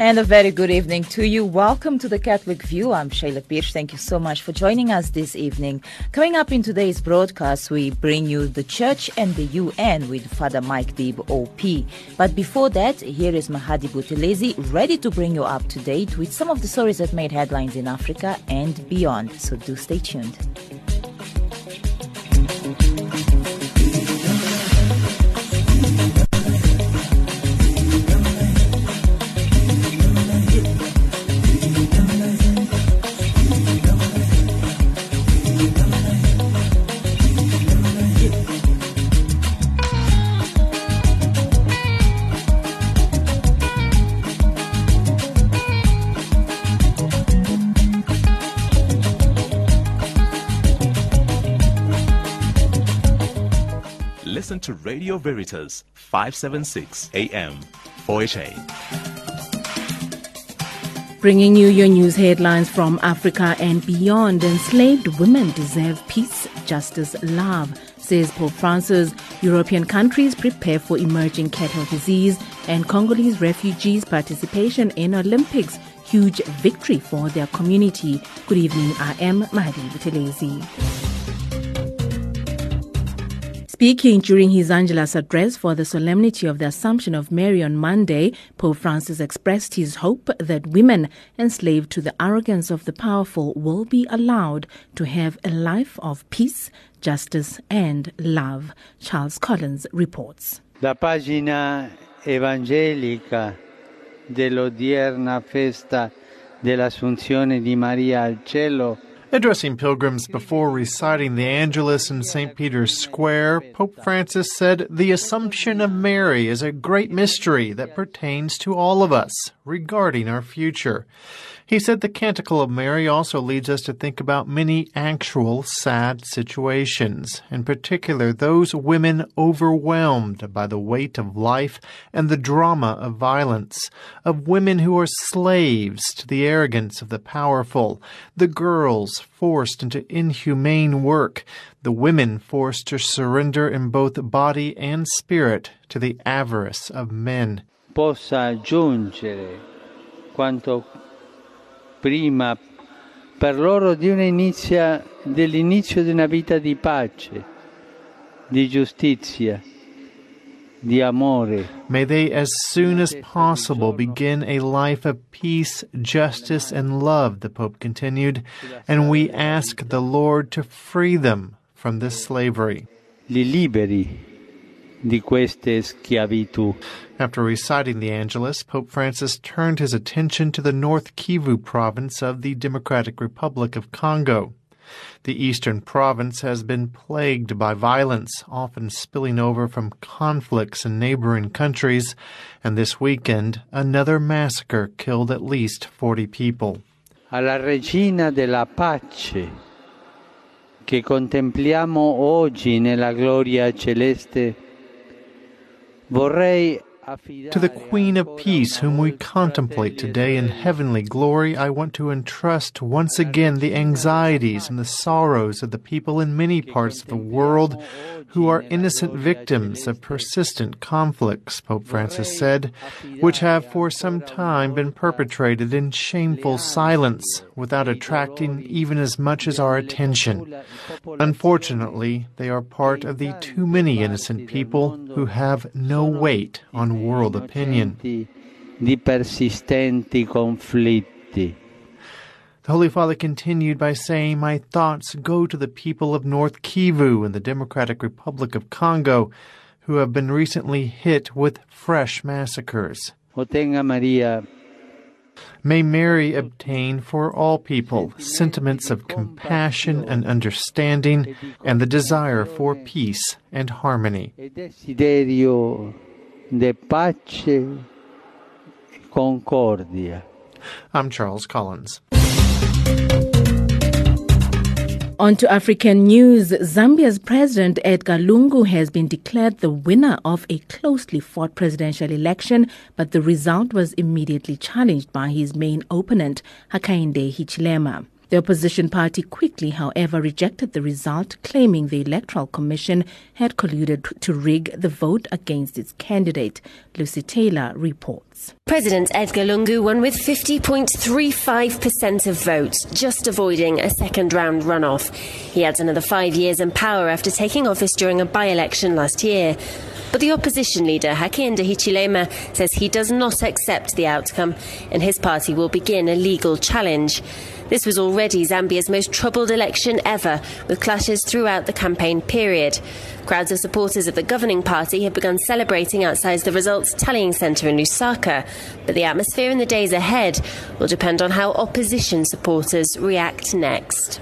And a very good evening to you. Welcome to the Catholic View. I'm Shayla Pierce. Thank you so much for joining us this evening. Coming up in today's broadcast, we bring you the Church and the UN with Father Mike Deeb OP. But before that, here is Mahadi Buthelezi ready to bring you up to date with some of the stories that made headlines in Africa and beyond. So do stay tuned. To Radio Veritas 576 AM 4HA. Bringing you your news headlines from Africa and beyond. Enslaved women deserve peace, justice, love, says Pope Francis. European countries prepare for emerging cattle disease and Congolese refugees' participation in Olympics. Huge victory for their community. Good evening. I am Mahdi Buthelezi. Speaking during his Angelus address for the solemnity of the Assumption of Mary on Monday, Pope Francis expressed his hope that women enslaved to the arrogance of the powerful will be allowed to have a life of peace, justice, and love. Charles Collins reports. La pagina evangelica dell'odierna festa dell'Assunzione di Maria al cielo Addressing pilgrims before reciting the Angelus in St. Peter's Square, Pope Francis said, The Assumption of Mary is a great mystery that pertains to all of us regarding our future. He said the Canticle of Mary also leads us to think about many actual sad situations, in particular those women overwhelmed by the weight of life and the drama of violence, of women who are slaves to the arrogance of the powerful, the girls forced into inhumane work, the women forced to surrender in both body and spirit to the avarice of men. possa aggiungere quanto prima per loro di una inizia, dell'inizio di una vita di pace, di giustizia, di amore. May they as soon as possible begin a life of peace, justice, and love, the Pope continued, and we ask the Lord to free them from this slavery. li liberi di queste schiavitù. After reciting the Angelus, Pope Francis turned his attention to the North Kivu province of the Democratic Republic of Congo. The eastern province has been plagued by violence, often spilling over from conflicts in neighboring countries, and this weekend another massacre killed at least 40 people. Alla regina della pace che contempliamo oggi nella gloria celeste, Vorrei To the Queen of Peace, whom we contemplate today in heavenly glory, I want to entrust once again the anxieties and the sorrows of the people in many parts of the world who are innocent victims of persistent conflicts, Pope Francis said, which have for some time been perpetrated in shameful silence without attracting even as much as our attention. Unfortunately, they are part of the too many innocent people who have no weight on world opinion. di persistenti conflitti. The Holy Father continued by saying, My thoughts go to the people of North Kivu in the Democratic Republic of Congo who have been recently hit with fresh massacres. May Mary obtain for all people sentiments of compassion and understanding and the desire for peace and harmony. Desiderio de pace e concordia. I'm Charles Collins. On to African news. Zambia's President Edgar Lungu has been declared the winner of a closely fought presidential election, but the result was immediately challenged by his main opponent, Hakainde Hichilema. The opposition party quickly, however, rejected the result, claiming the Electoral Commission had colluded to rig the vote against its candidate. Lucy Taylor reports. President Edgar Lungu won with 50.35% of votes, just avoiding a second round runoff. He adds another five years in power after taking office during a by election last year. But the opposition leader, Hakainde Hichilema, says he does not accept the outcome and his party will begin a legal challenge. This was already Zambia's most troubled election ever, with clashes throughout the campaign period. Crowds of supporters of the governing party have begun celebrating outside the results tallying centre in Lusaka, but the atmosphere in the days ahead will depend on how opposition supporters react next.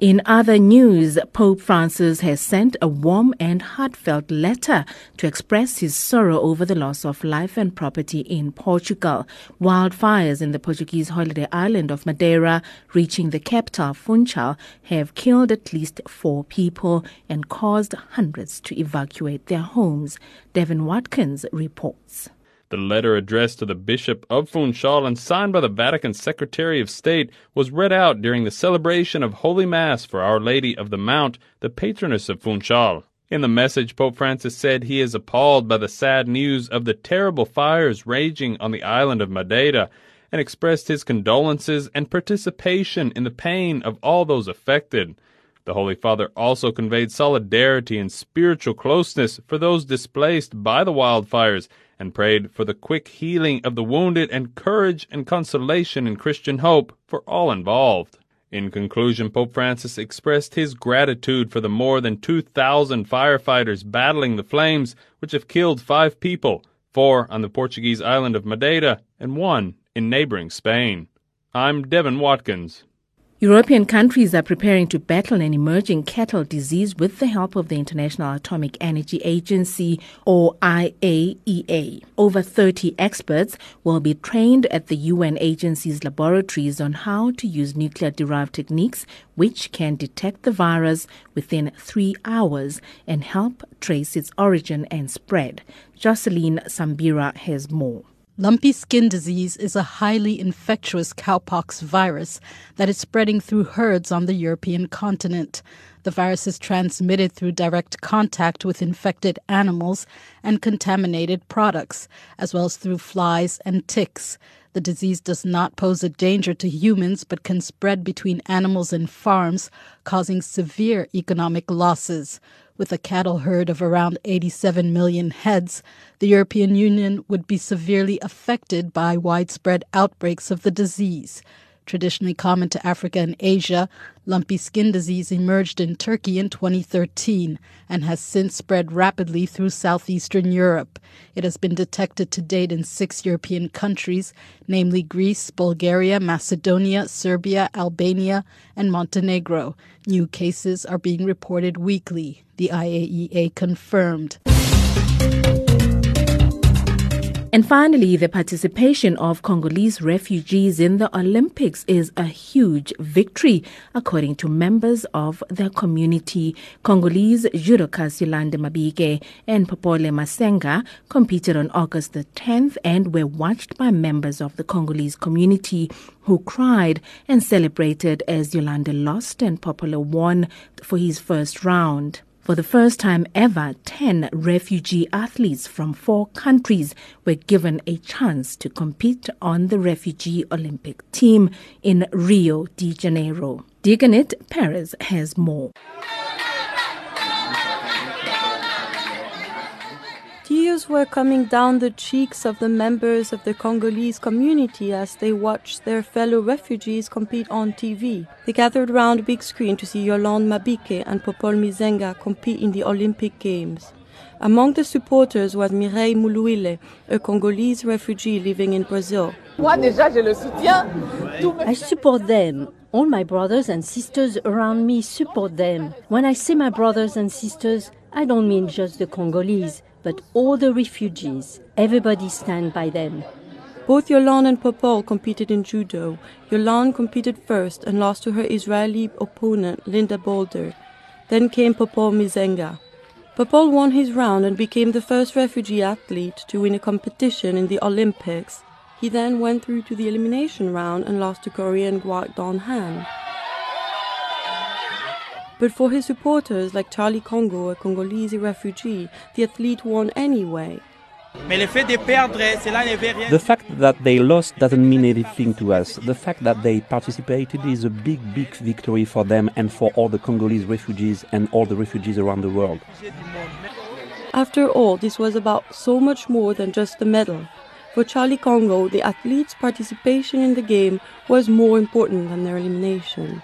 In other news, Pope Francis has sent a warm and heartfelt letter to express his sorrow over the loss of life and property in Portugal. Wildfires in the Portuguese holiday island of Madeira, reaching the capital Funchal, have killed at least four people and caused hundreds to evacuate their homes. Devin Watkins reports. The letter addressed to the Bishop of Funchal and signed by the Vatican Secretary of State was read out during the celebration of Holy Mass for Our Lady of the Mount, the patroness of Funchal. In the message, Pope Francis said he is appalled by the sad news of the terrible fires raging on the island of Madeira and expressed his condolences and participation in the pain of all those affected. The Holy Father also conveyed solidarity and spiritual closeness for those displaced by the wildfires and prayed for the quick healing of the wounded and courage and consolation in Christian hope for all involved. In conclusion, Pope Francis expressed his gratitude for the more than 2,000 firefighters battling the flames, which have killed five people, four on the Portuguese island of Madeira and one in neighboring Spain. I'm Devin Watkins. European countries are preparing to battle an emerging cattle disease with the help of the International Atomic Energy Agency, or IAEA. Over 30 experts will be trained at the UN agency's laboratories on how to use nuclear derived techniques which can detect the virus within three hours and help trace its origin and spread. Jocelyn Sambira has more. Lumpy skin disease is a highly infectious capripox virus that is spreading through herds on the European continent. The virus is transmitted through direct contact with infected animals and contaminated products, as well as through flies and ticks. The disease does not pose a danger to humans but can spread between animals and farms, causing severe economic losses. With a cattle herd of around 87 million heads, the European Union would be severely affected by widespread outbreaks of the disease. Traditionally common to Africa and Asia, lumpy skin disease emerged in Turkey in 2013 and has since spread rapidly through southeastern Europe. It has been detected to date in six European countries, namely Greece, Bulgaria, Macedonia, Serbia, Albania, and Montenegro. New cases are being reported weekly, the IAEA confirmed. And finally, the participation of Congolese refugees in the Olympics is a huge victory, according to members of the community. Congolese judokas Yolande Mabike and Popole Misenga competed on August the 10th and were watched by members of the Congolese community who cried and celebrated as Yolande lost and Popole won for his first round. For the first time ever, 10 refugee athletes from four countries were given a chance to compete on the refugee Olympic team in Rio de Janeiro. Diganit Perez has more. Tears were coming down the cheeks of the members of the Congolese community as they watched their fellow refugees compete on TV. They gathered around a big screen to see Yolande Mabike and Popol Misenga compete in the Olympic Games. Among the supporters was Mireille Muluile, a Congolese refugee living in Brazil. I support them. All my brothers and sisters around me support them. When I say my brothers and sisters, I don't mean just the Congolese but all the refugees, everybody stand by them. Both Yolande and Popol competed in judo. Yolande competed first and lost to her Israeli opponent Linda Bolder. Then came Popol Misenga. Popol won his round and became the first refugee athlete to win a competition in the Olympics. He then went through to the elimination round and lost to Korean Gwak Dong-han. But for his supporters, like Charlie Congo, a Congolese refugee, the athlete won anyway. The fact that they lost doesn't mean anything to us. The fact that they participated is a big, big victory for them and for all the Congolese refugees and all the refugees around the world. After all, this was about so much more than just the medal. For Charlie Congo, the athletes' participation in the game was more important than their elimination.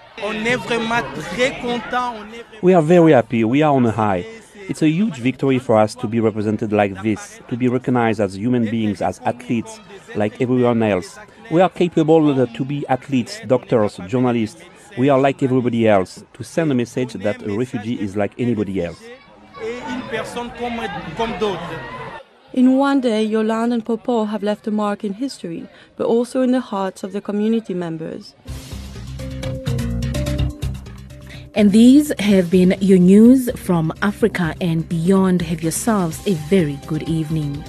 We are very happy, we are on a high. It's a huge victory for us to be represented like this, to be recognized as human beings, as athletes, like everyone else. We are capable to be athletes, doctors, journalists. We are like everybody else, to send a message that a refugee is like anybody else. In one day, Yolande and Popo have left a mark in history, but also in the hearts of the community members. And these have been your news from Africa and beyond. Have yourselves a very good evening.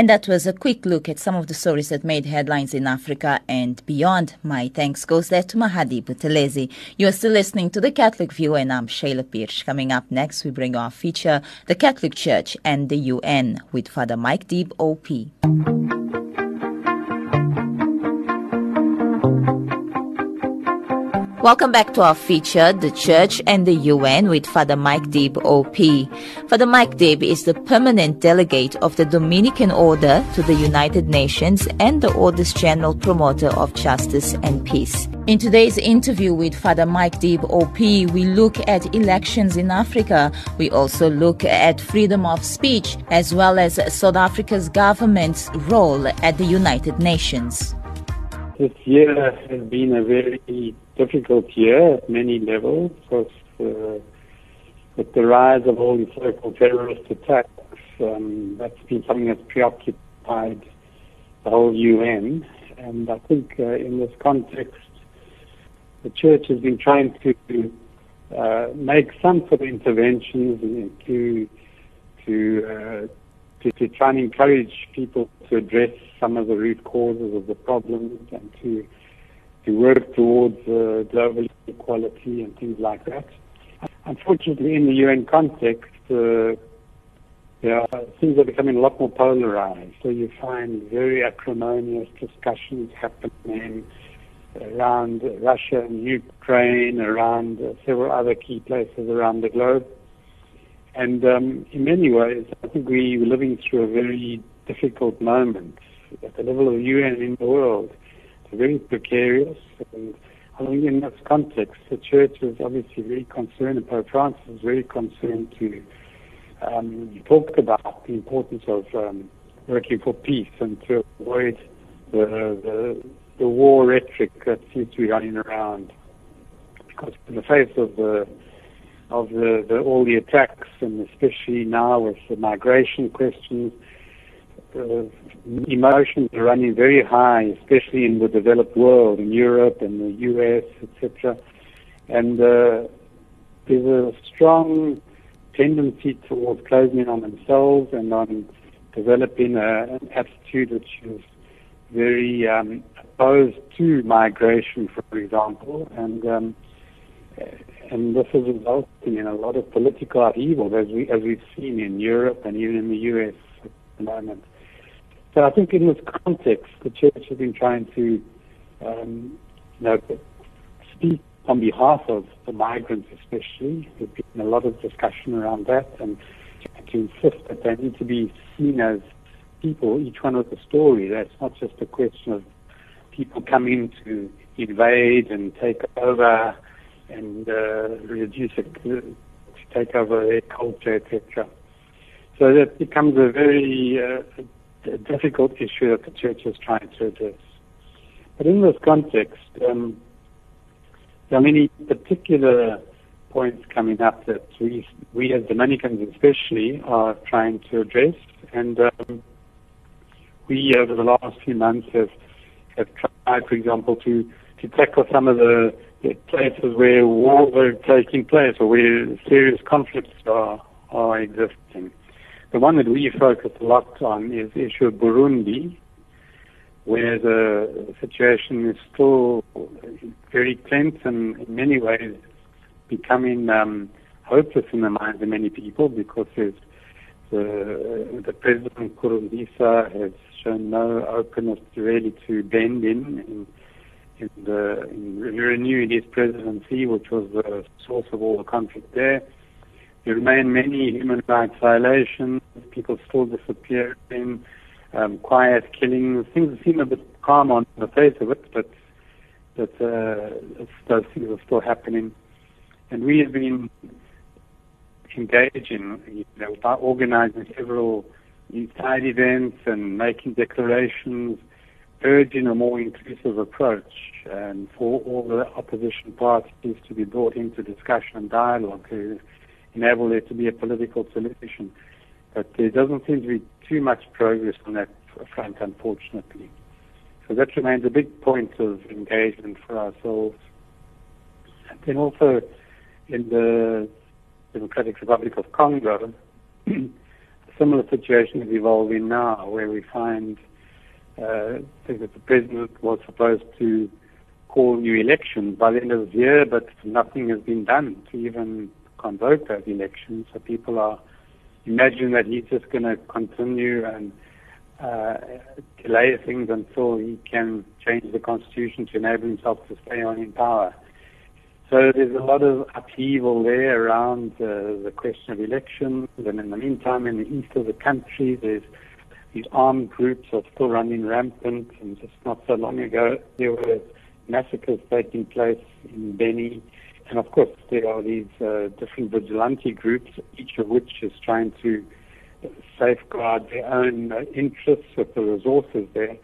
And that was a quick look at some of the stories that made headlines in Africa and beyond. My thanks goes there to Mahadi Buthelezi. You are still listening to The Catholic View, and I'm Shayla Pierce. Coming up next, we bring our feature, The Catholic Church and the UN, with Father Mike Deeb, OP. Welcome back to our feature, The Church and the UN with Father Mike Deeb, OP. Father Mike Deeb is the permanent delegate of the Dominican Order to the United Nations and the Order's general promoter of justice and peace. In today's interview with Father Mike Deeb, OP, we look at elections in Africa. We also look at freedom of speech as well as South Africa's government's role at the United Nations. This year has been a very difficult year at many levels because uh, with the rise of all these local terrorist attacks, um, that's been something that's preoccupied the whole UN. And I think uh, in this context, the church has been trying to uh, make some sort of interventions to to, uh, to to try and encourage people to address some of the root causes of the problems and to to work towards uh, global equality and things like that. Unfortunately, in the UN context, uh, yeah, things are becoming a lot more polarized. So you find very acrimonious discussions happening around Russia and Ukraine, around uh, several other key places around the globe. And um, in many ways, I think we're living through a very difficult moment at the level of the UN in the world very precarious. And I think in this context, the church is obviously very concerned, and Pope Francis is very concerned to um, talk about the importance of um, working for peace and to avoid the, the, the war rhetoric that seems to be running around. Because in the face of the of the, the all the attacks, and especially now with the migration questions, uh, emotions are running very high, especially in the developed world, in Europe and the US, etc. And uh, there's a strong tendency towards closing in on themselves and on developing a, an attitude which is very um, opposed to migration, for example, and um, and this is resulting in a lot of political upheaval, as we as we've seen in Europe and even in the US at the moment. So I think in this context, the church has been trying to, um, you know, speak on behalf of the migrants, especially. There's been a lot of discussion around that, and to insist that they need to be seen as people, each one with a story. That's not just a question of people coming to invade and take over and uh, reduce it, to take over their culture, etc. So that becomes a very uh, a difficult issue that the church is trying to address. But in this context, um, there are many particular points coming up that we, we as Dominicans especially, are trying to address. And um, we, over the last few months, have, have tried, for example, to, to tackle some of the, the places where wars are taking place or where serious conflicts are, are existing. The one that we focus a lot on is the issue of Burundi, where the situation is still very tense and in many ways becoming um, hopeless in the minds of many people because the, the President Nkurunziza has shown no openness really to bend in in, in, the, in renewing his presidency, which was the source of all the conflict there. There remain many human rights violations, people still disappearing, um, quiet killings. Things seem a bit calm on the face of it, but but uh, those things are still happening. And we have been engaging, you know, by organizing several side events and making declarations, urging a more inclusive approach and for all the opposition parties to be brought into discussion and dialogue enable there to be a political solution. But there doesn't seem to be too much progress on that front, unfortunately. So that remains a big point of engagement for ourselves. And then also in the Democratic Republic of Congo, a similar situation is evolving now, where we find uh, that the president was supposed to call new elections by the end of the year, but nothing has been done to even convoke those elections. So people are imagining that he's just going to continue and uh, delay things until he can change the constitution to enable himself to stay on in power. So there's a lot of upheaval there around uh, the question of elections, and in the meantime, in the east of the country, there's these armed groups are still running rampant, and just not so long ago, there were massacres taking place in Beni, and of course, there are these uh, different vigilante groups, each of which is trying to safeguard their own uh, interests with the resources there.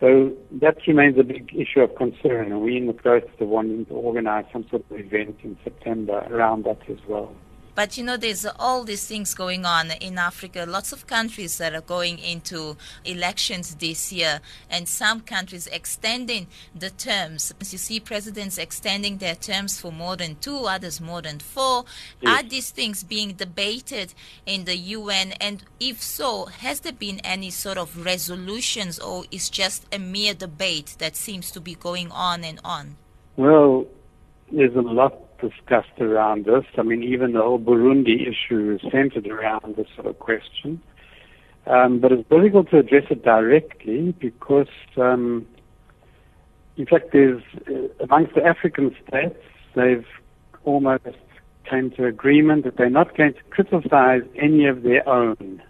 So that remains a big issue of concern, and we're in the process of wanting to organize some sort of event in September around that as well. But you know, there's all these things going on in Africa. Lots of countries that are going into elections this year, and some countries extending the terms. You see presidents extending their terms for more than two, others more than four. Yes. Are these things being debated in the UN? And if so, has there been any sort of resolutions, or is just a mere debate that seems to be going on and on? Well, there's a lot discussed around this. I mean, even the whole Burundi issue is centered around this sort of question. Um, but it's difficult to address it directly because, um, in fact, there's uh, amongst the African states, they've almost came to agreement that they're not going to criticize any of their own.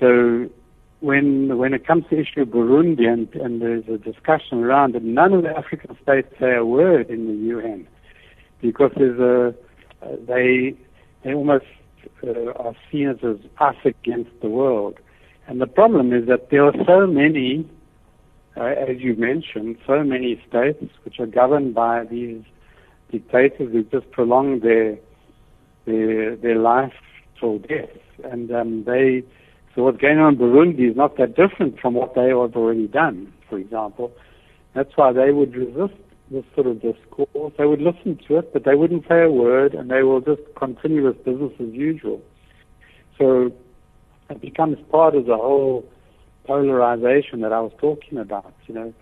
So when when it comes to the issue of Burundi and, and there's a discussion around it, none of the African states say a word in the UN because a uh, they they almost uh, are seen as us against the world, and the problem is that there are so many, uh, as you mentioned, so many states which are governed by these dictators who just prolong their their their life till death, and um, they. So what's going on in Burundi is not that different from what they have already done, for example. That's why they would resist this sort of discourse. They would listen to it, but they wouldn't say a word, and they will just continue with business as usual. So it becomes part of the whole polarization that I was talking about. You know,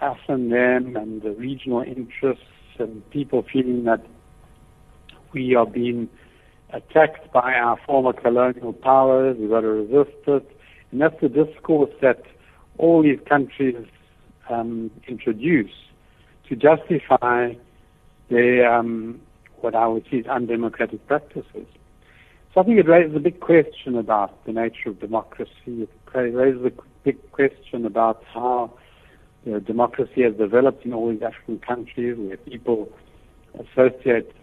us and them, and the regional interests, and people feeling that we are being attacked by our former colonial powers. We've got to resist it, and that's the discourse that all these countries um, introduce to justify their um, what I would see as undemocratic practices. So I think it raises a big question about the nature of democracy. It raises a big question about how you know, democracy has developed in all these African countries where people associate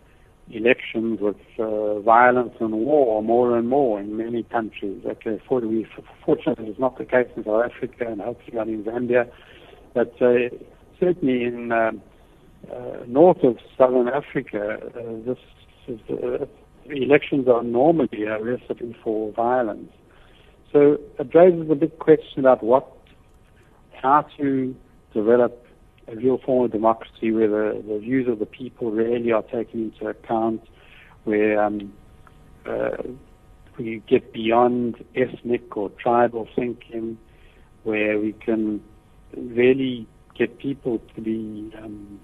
elections with uh, violence and war more and more in many countries. Okay, fortunately, fortunately, it's not the case in South Africa and hopefully not in Zambia, but uh, certainly in um, uh, north of southern Africa, uh, this is, uh, elections are normally a recipe for violence. So it raises a big question about what, how to develop a real form of democracy where the, the views of the people really are taken into account, where um, uh, we get beyond ethnic or tribal thinking, where we can really get people to be um,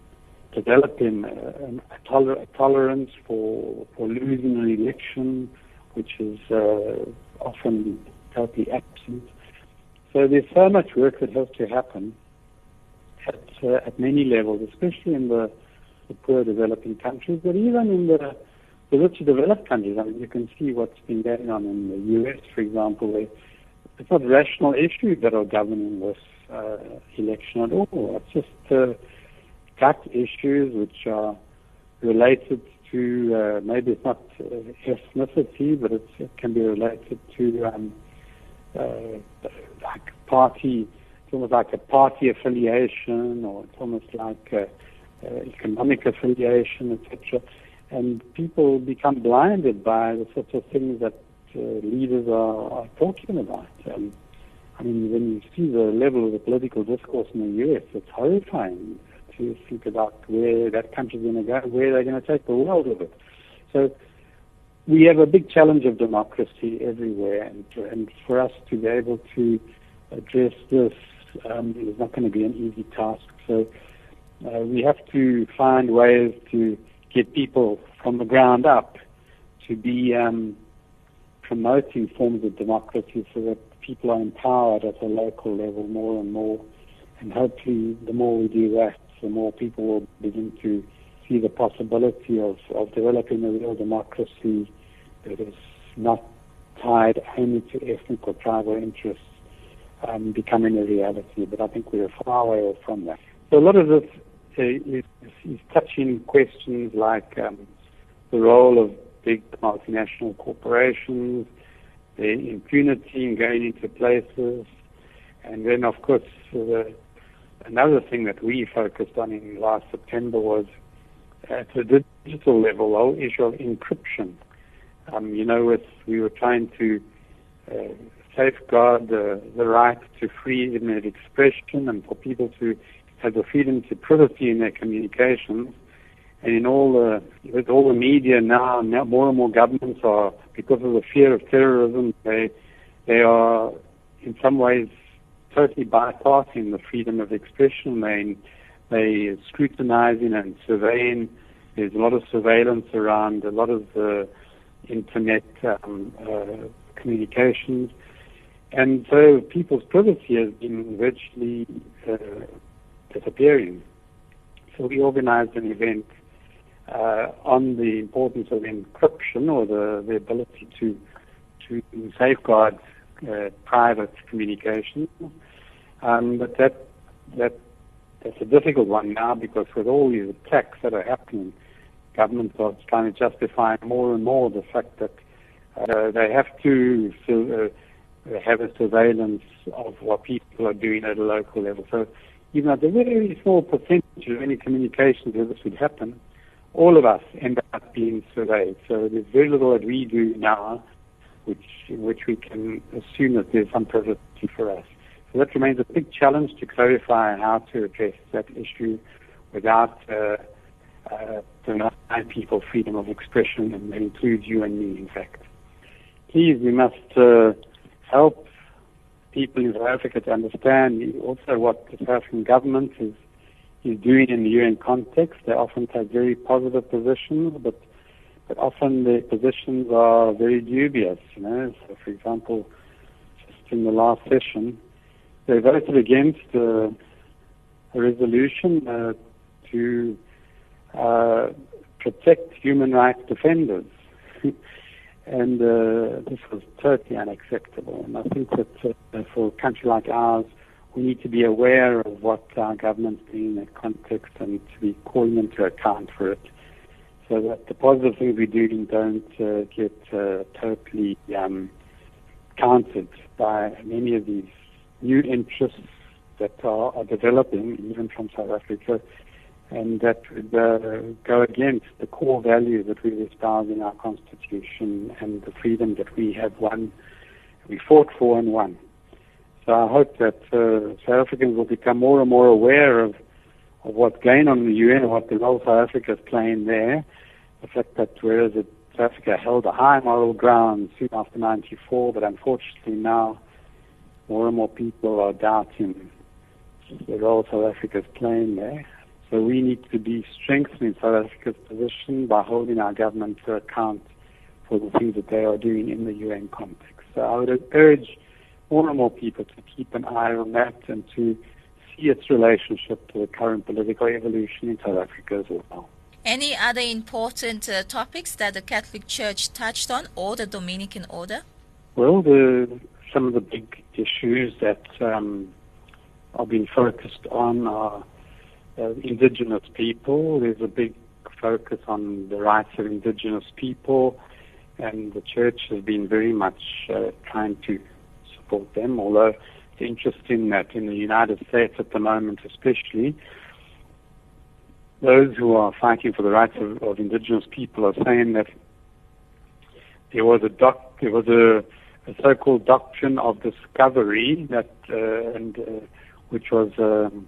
developing a, a, toler- a, tolerance for for losing an election, which is uh, often totally absent. So there's so much work that has to happen at uh, at many levels, especially in the, the poor developing countries, but even in the the richer developed countries. I mean, you can see what's been going on in the U.S., for example, where it's not rational issues that are governing this uh, election at all. It's just uh, gut issues which are related to uh, maybe it's not uh, ethnicity, but it can be related to um, uh, like party. It's almost like a party affiliation, or it's almost like uh, economic affiliation, etc. And people become blinded by the sorts of things that leaders are, are, talking about. Um, I mean, when you see the level of the political discourse in the U.S., it's horrifying to think about where that country's going to go, where they're going to take the world with it. So we have a big challenge of democracy everywhere, and, and for us to be able to address this um, is not going to be an easy task. So uh, we have to find ways to get people from the ground up to be um, promoting forms of democracy so that people are empowered at a local level more and more. And hopefully, the more we do that, the more people will begin to see the possibility of, of developing a real democracy that is not tied only to ethnic or tribal interests um, becoming a reality. But I think we're far away from that. So a lot of this uh, is, is touching questions like um, the role of big multinational corporations, the impunity in going into places, and then of course the, another thing that we focused on in last September was at the digital level, the whole issue of encryption. Um, you know, with, we were trying to uh, safeguard the, the right to freedom of expression and for people to have the freedom to privacy in their communications. And in all the, with all the media now, now more and more governments are, because of the fear of terrorism, they, they are in some ways totally bypassing the freedom of expression. They, they scrutinizing and surveying. There's a lot of surveillance around a lot of the internet um, uh, communications. And so people's privacy has been virtually uh, disappearing. So we organized an event uh, on the importance of encryption or the, the ability to to safeguard uh, private communication. Um, but that that that's a difficult one now because with all these attacks that are happening, governments are trying to justify more and more the fact that uh, they have to uh, have a surveillance of what people are doing at a local level. So even at a very small percentage of any communications where this would happen, all of us end up being surveyed. So there's very little that we do now which in which we can assume that there's some privacy for us. So that remains a big challenge to clarify how to address that issue without uh, uh, denying people freedom of expression, and that includes you and me, in fact. Please, we must uh, help people in South Africa to understand also what the South African government is is doing in the UN context. They often take very positive positions, but but often the positions are very dubious. You know, so for example, just in the last session, they voted against uh, a resolution uh, to uh, protect human rights defenders. and uh, this was totally unacceptable. And I think that uh, for a country like ours, we need to be aware of what our government's doing in that context and to be calling them to account for it so that the positive things we do don't uh, get uh, totally um, countered by many of these new interests that are, are developing, even from South Africa, and that would uh, go against the core values that we espouse in our constitution and the freedom that we have won, we fought for and won. So I hope that uh, South Africans will become more and more aware of, of what's going on in the UN and what the role South Africa is playing there. The fact that whereas South Africa held a high moral ground soon after 94, but unfortunately now more and more people are doubting the role South Africa is playing there. So we need to be strengthening South Africa's position by holding our government to account for the things that they are doing in the UN context. So I would urge more and more people to keep an eye on that and to see its relationship to the current political evolution in South Africa as well. Any other important uh, topics that the Catholic Church touched on or the Dominican Order? Well, the, some of the big issues that um, are being focused on are uh, indigenous people. There's a big focus on the rights of indigenous people, and the church has been very much uh, trying to them, although it's interesting that in the United States at the moment especially, those who are fighting for the rights of, of indigenous people are saying that there was a doc, there was a, a so-called doctrine of discovery that, uh, and uh, which was um,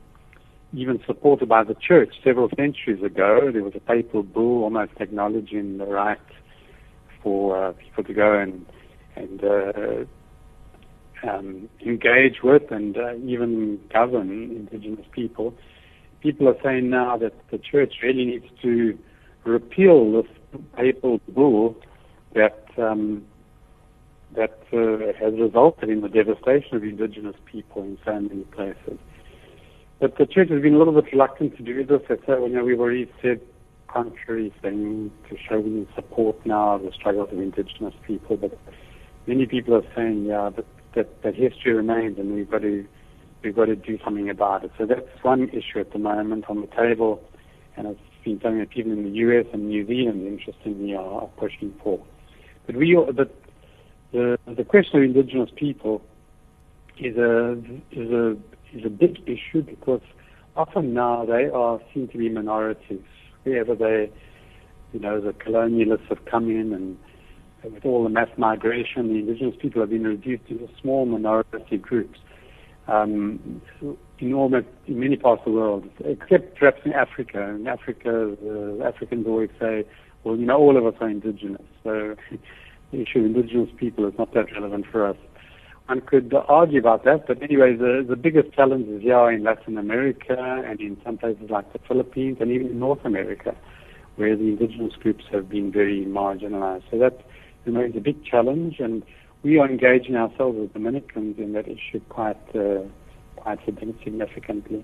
even supported by the church several centuries ago. There was a papal bull almost acknowledging the right for uh, people to go and and uh, um, engage with and uh, even govern indigenous people. People are saying now that the church really needs to repeal this papal bull that um, that uh, has resulted in the devastation of indigenous people in so many places. But the church has been a little bit reluctant to do this. I said, well, you know, we've already said contrary things to show we support now the struggles of indigenous people. But many people are saying, yeah, that, that, that history remains and we've got to we've got to do something about it. So that's one issue at the moment on the table, and it's been something that people in the U.S. and New Zealand, interestingly, are, are pushing for. But we, but the the question of indigenous people is a is a is a big issue because often now they are seen to be minorities wherever they you know the colonialists have come in and with all the mass migration the indigenous people have been reduced to small minority groups um, in, all, in many parts of the world, except perhaps in Africa. In Africa, the Africans always say, well, you know, all of us are indigenous. So the issue of indigenous people is not that relevant for us. One could argue about that, but anyway, the, the biggest challenge here in Latin America and in some places like the Philippines and even in North America, where the indigenous groups have been very marginalized. So that remains a big challenge, and we are engaging ourselves as Dominicans in that issue quite, uh, quite significantly.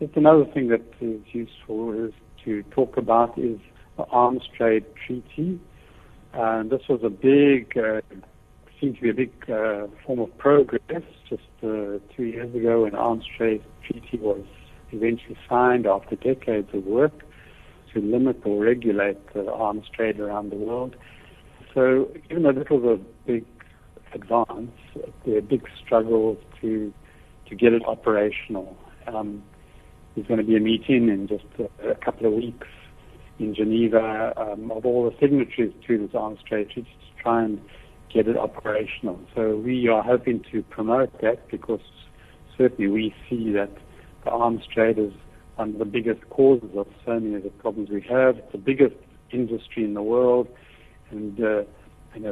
Just another thing that is useful is to talk about is the arms trade treaty. And this was a big, uh, seemed to be a big uh, form of progress just uh, two years ago when arms trade treaty was eventually signed after decades of work to limit or regulate the arms trade around the world. So even though this was a big advance, there are big struggles to to get it operational. Um, there's going to be a meeting in just a, a couple of weeks in Geneva um, of all the signatories to this arms trade to try and get it operational. So we are hoping to promote that because certainly we see that the arms trade is one of the biggest causes of so many of the problems we have. It's the biggest industry in the world, and uh, and,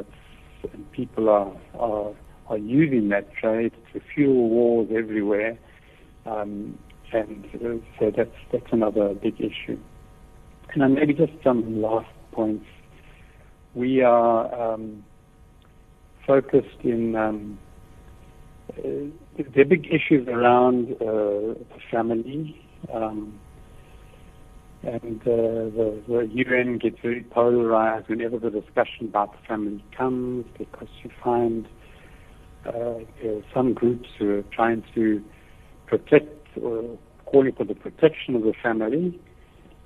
and people are, are are using that trade to fuel wars everywhere, um, and uh, so that's that's another big issue. And then maybe just some last points. We are um, focused in um, uh, are big issues around uh, the family, um, and uh, the, the UN gets very polarized whenever the discussion about the family comes, because you find uh, some groups who are trying to protect or calling for the protection of the family,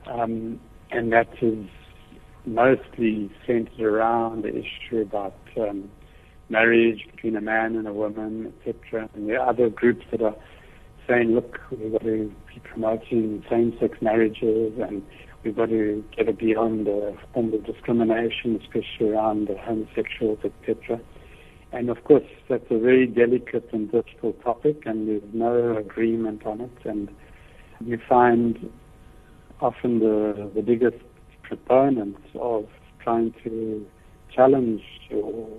um, and that is mostly centered around the issue about um, marriage between a man and a woman, etc. And there are other groups that are saying, look, we've got to be promoting same-sex marriages and we've got to get it beyond the form of discrimination, especially around the homosexuals, etc. And of course, that's a very delicate and difficult topic, and there's no agreement on it. And you find often the, the biggest proponents of trying to challenge or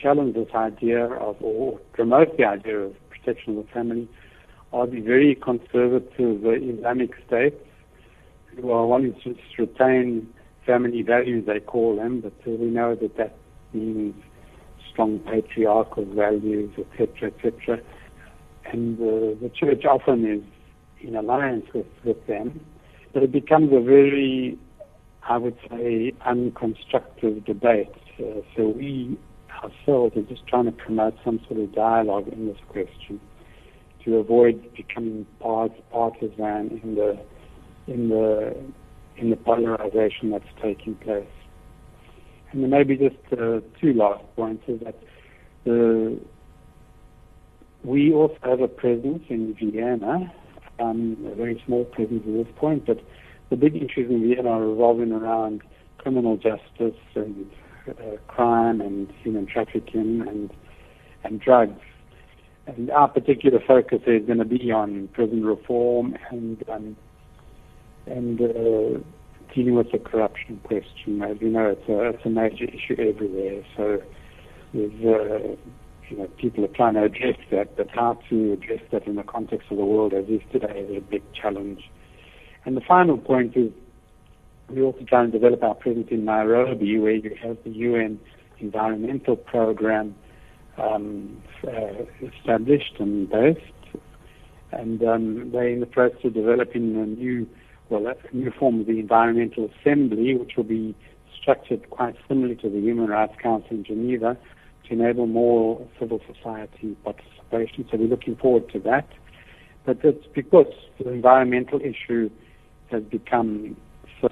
challenge this idea of, or promote the idea of protection of the family, are the very conservative uh, Islamic states who are wanting to just retain family values, they call them, but uh, we know that that means strong patriarchal values, etc., etc. And uh, the church often is in alliance with, with them, but it becomes a very, I would say, unconstructive debate. Uh, so we ourselves are just trying to promote some sort of dialogue in this question to avoid becoming part, partisan in the in the in the polarization that's taking place. And then maybe just uh, two last points is that the, we also have a presence in Vienna, um, a very small presence at this point, but the big issues in Vienna are revolving around criminal justice and uh, crime and human trafficking and and drugs. And our particular focus is going to be on prison reform and um, and uh, dealing with the corruption question. As you know, it's a, it's a major issue everywhere. So there's, uh, you know, people are trying to address that, but how to address that in the context of the world as is today is a big challenge. And the final point is we also try and develop our presence in Nairobi, where you have the UN environmental program um, established and based. And um, they're in the process of developing a new well, a new form of the Environmental Assembly, which will be structured quite similarly to the Human Rights Council in Geneva to enable more civil society participation. So we're looking forward to that. But it's because the environmental issue has become so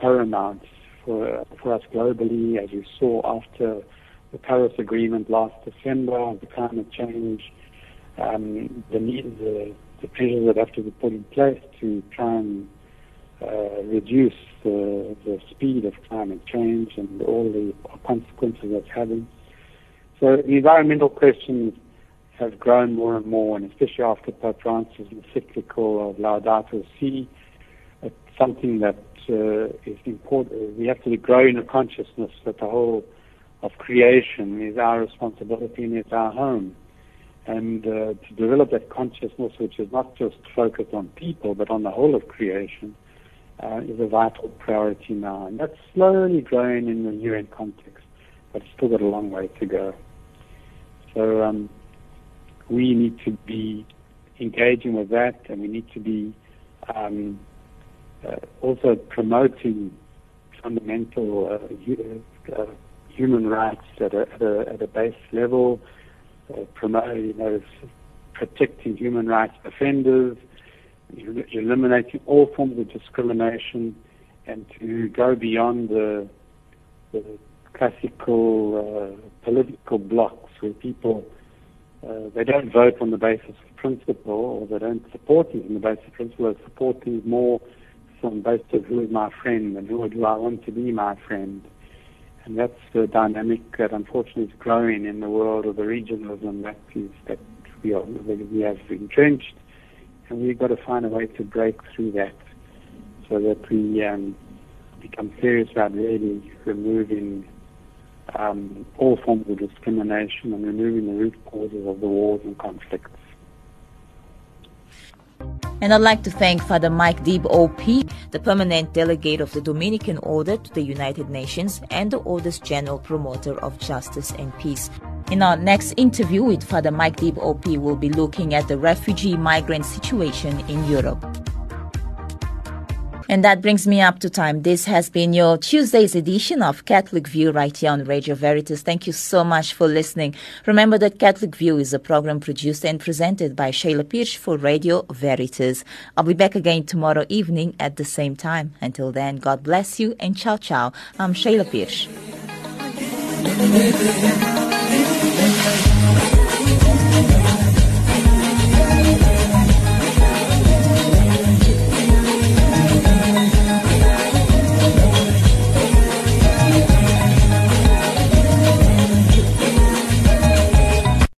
paramount for, for us globally, as you saw after the Paris Agreement last December, the climate change, um, the, the, the measures that have to be put in place to try and uh, reduce the, the speed of climate change and all the consequences that's having. So the environmental questions have grown more and more, and especially after Pope Francis' encyclical of Laudato Si, it's something that uh, is important. We have to grow in a consciousness that the whole of creation is our responsibility and it's our home. And uh, to develop that consciousness, which is not just focused on people, but on the whole of creation, uh, is a vital priority now. And that's slowly growing in the UN context, but it's still got a long way to go. So um, we need to be engaging with that, and we need to be um, uh, also promoting fundamental uh, uh, human rights at a, at a, at a base level, uh, you know, protecting human rights offenders, eliminating all forms of discrimination and to go beyond the, the classical uh, political blocks where people uh, they don't vote on the basis of principle or they don't support things on the basis of principle, they support things more the basis of who is my friend and who do I want to be my friend. And that's the dynamic that unfortunately is growing in the world of the regionalism that is that we, are, we have entrenched and we've got to find a way to break through that so that we um, become serious about really removing um, all forms of discrimination and removing the root causes of the wars and conflicts. And I'd like to thank Father Mike Deeb OP, the permanent delegate of the Dominican Order to the United Nations and the Order's general promoter of justice and peace. In our next interview with Father Mike Deeb OP, we'll be looking at the refugee migrant situation in Europe. And that brings me up to time. This has been your Tuesday's edition of Catholic View right here on Radio Veritas. Thank you so much for listening. Remember that Catholic View is a program produced and presented by Shayla Pierce for Radio Veritas. I'll be back again tomorrow evening at the same time. Until then, God bless you and ciao ciao. I'm Shayla Pierce.